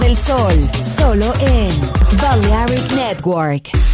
Del Sol, solo en Balearic Network.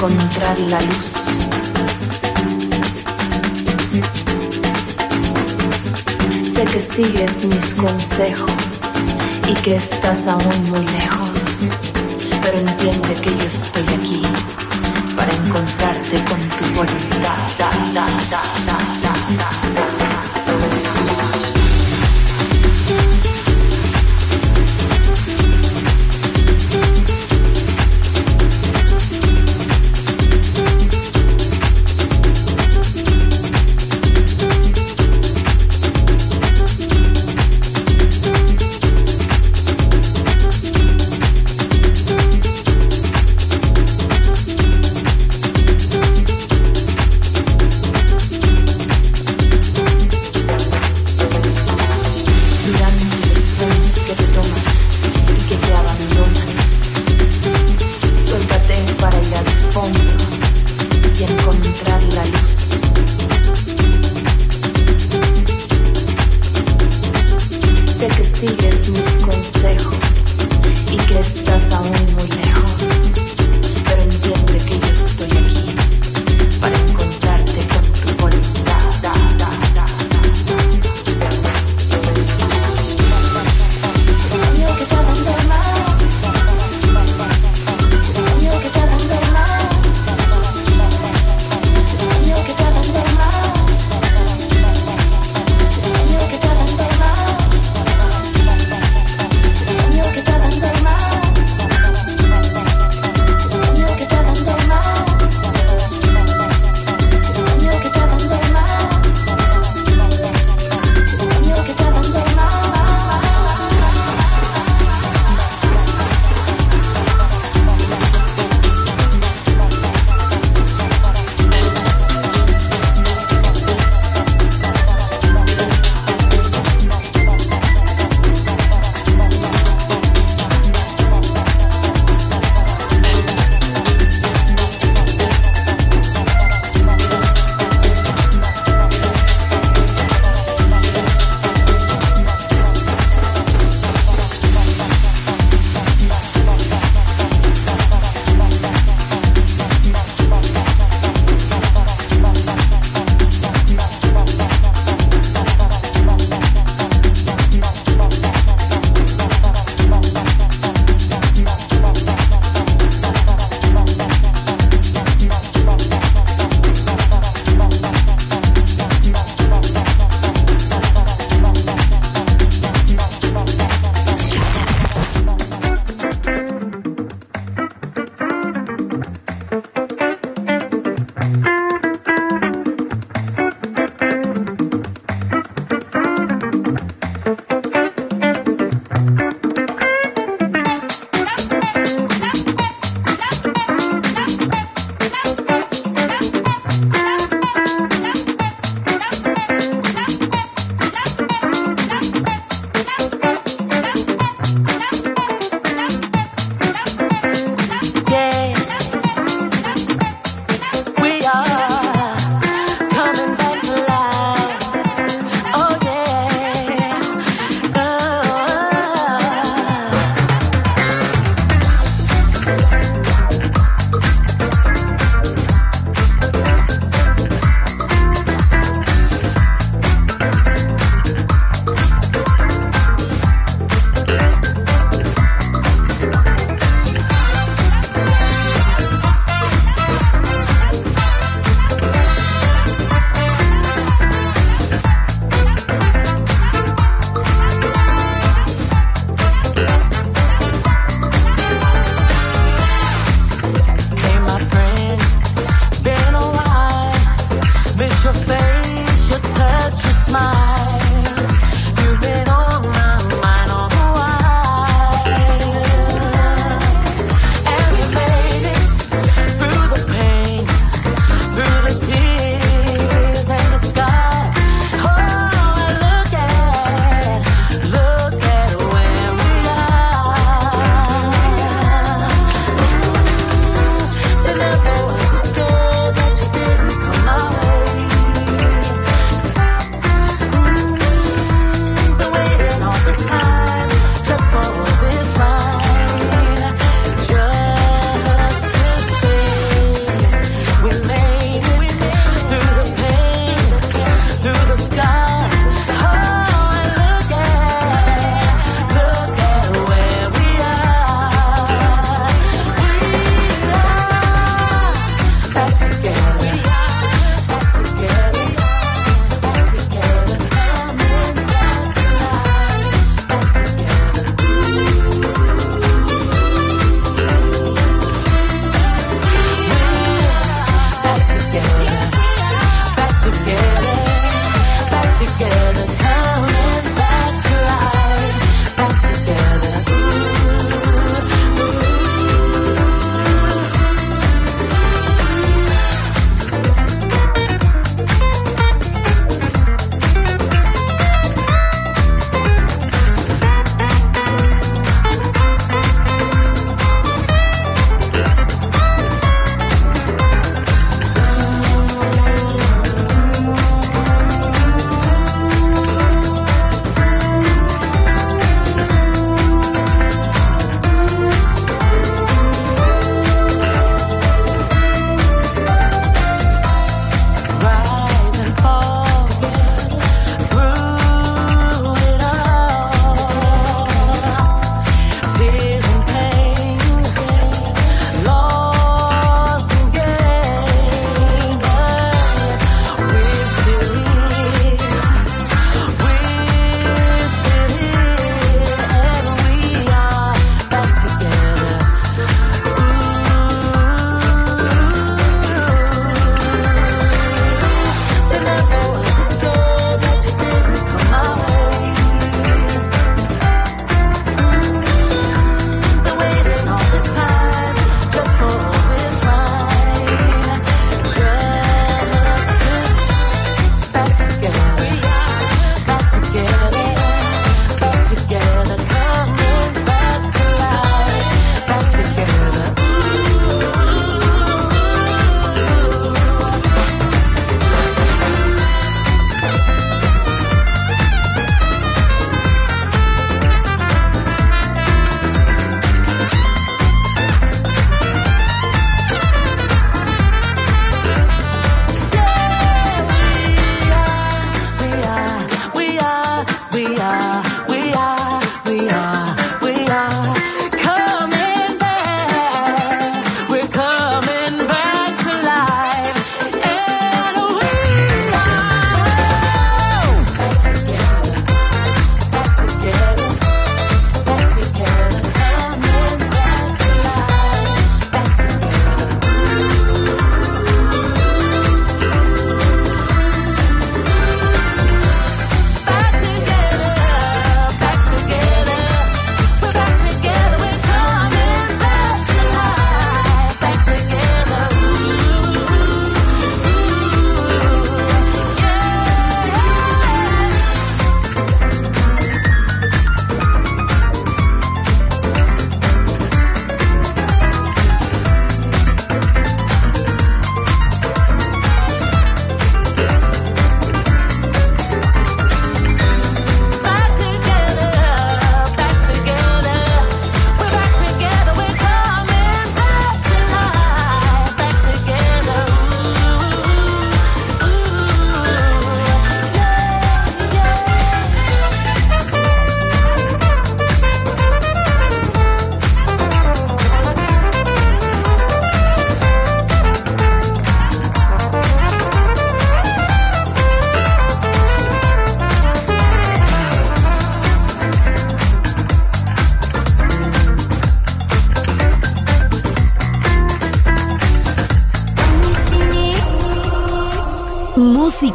La luz. Sé que sigues mis consejos y que estás aún muy lejos, pero entiende que yo estoy aquí para encontrarte con tu voluntad.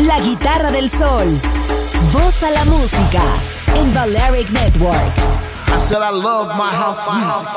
La guitarra del sol. Voz a la música en Balearic Network. I said I love my house music.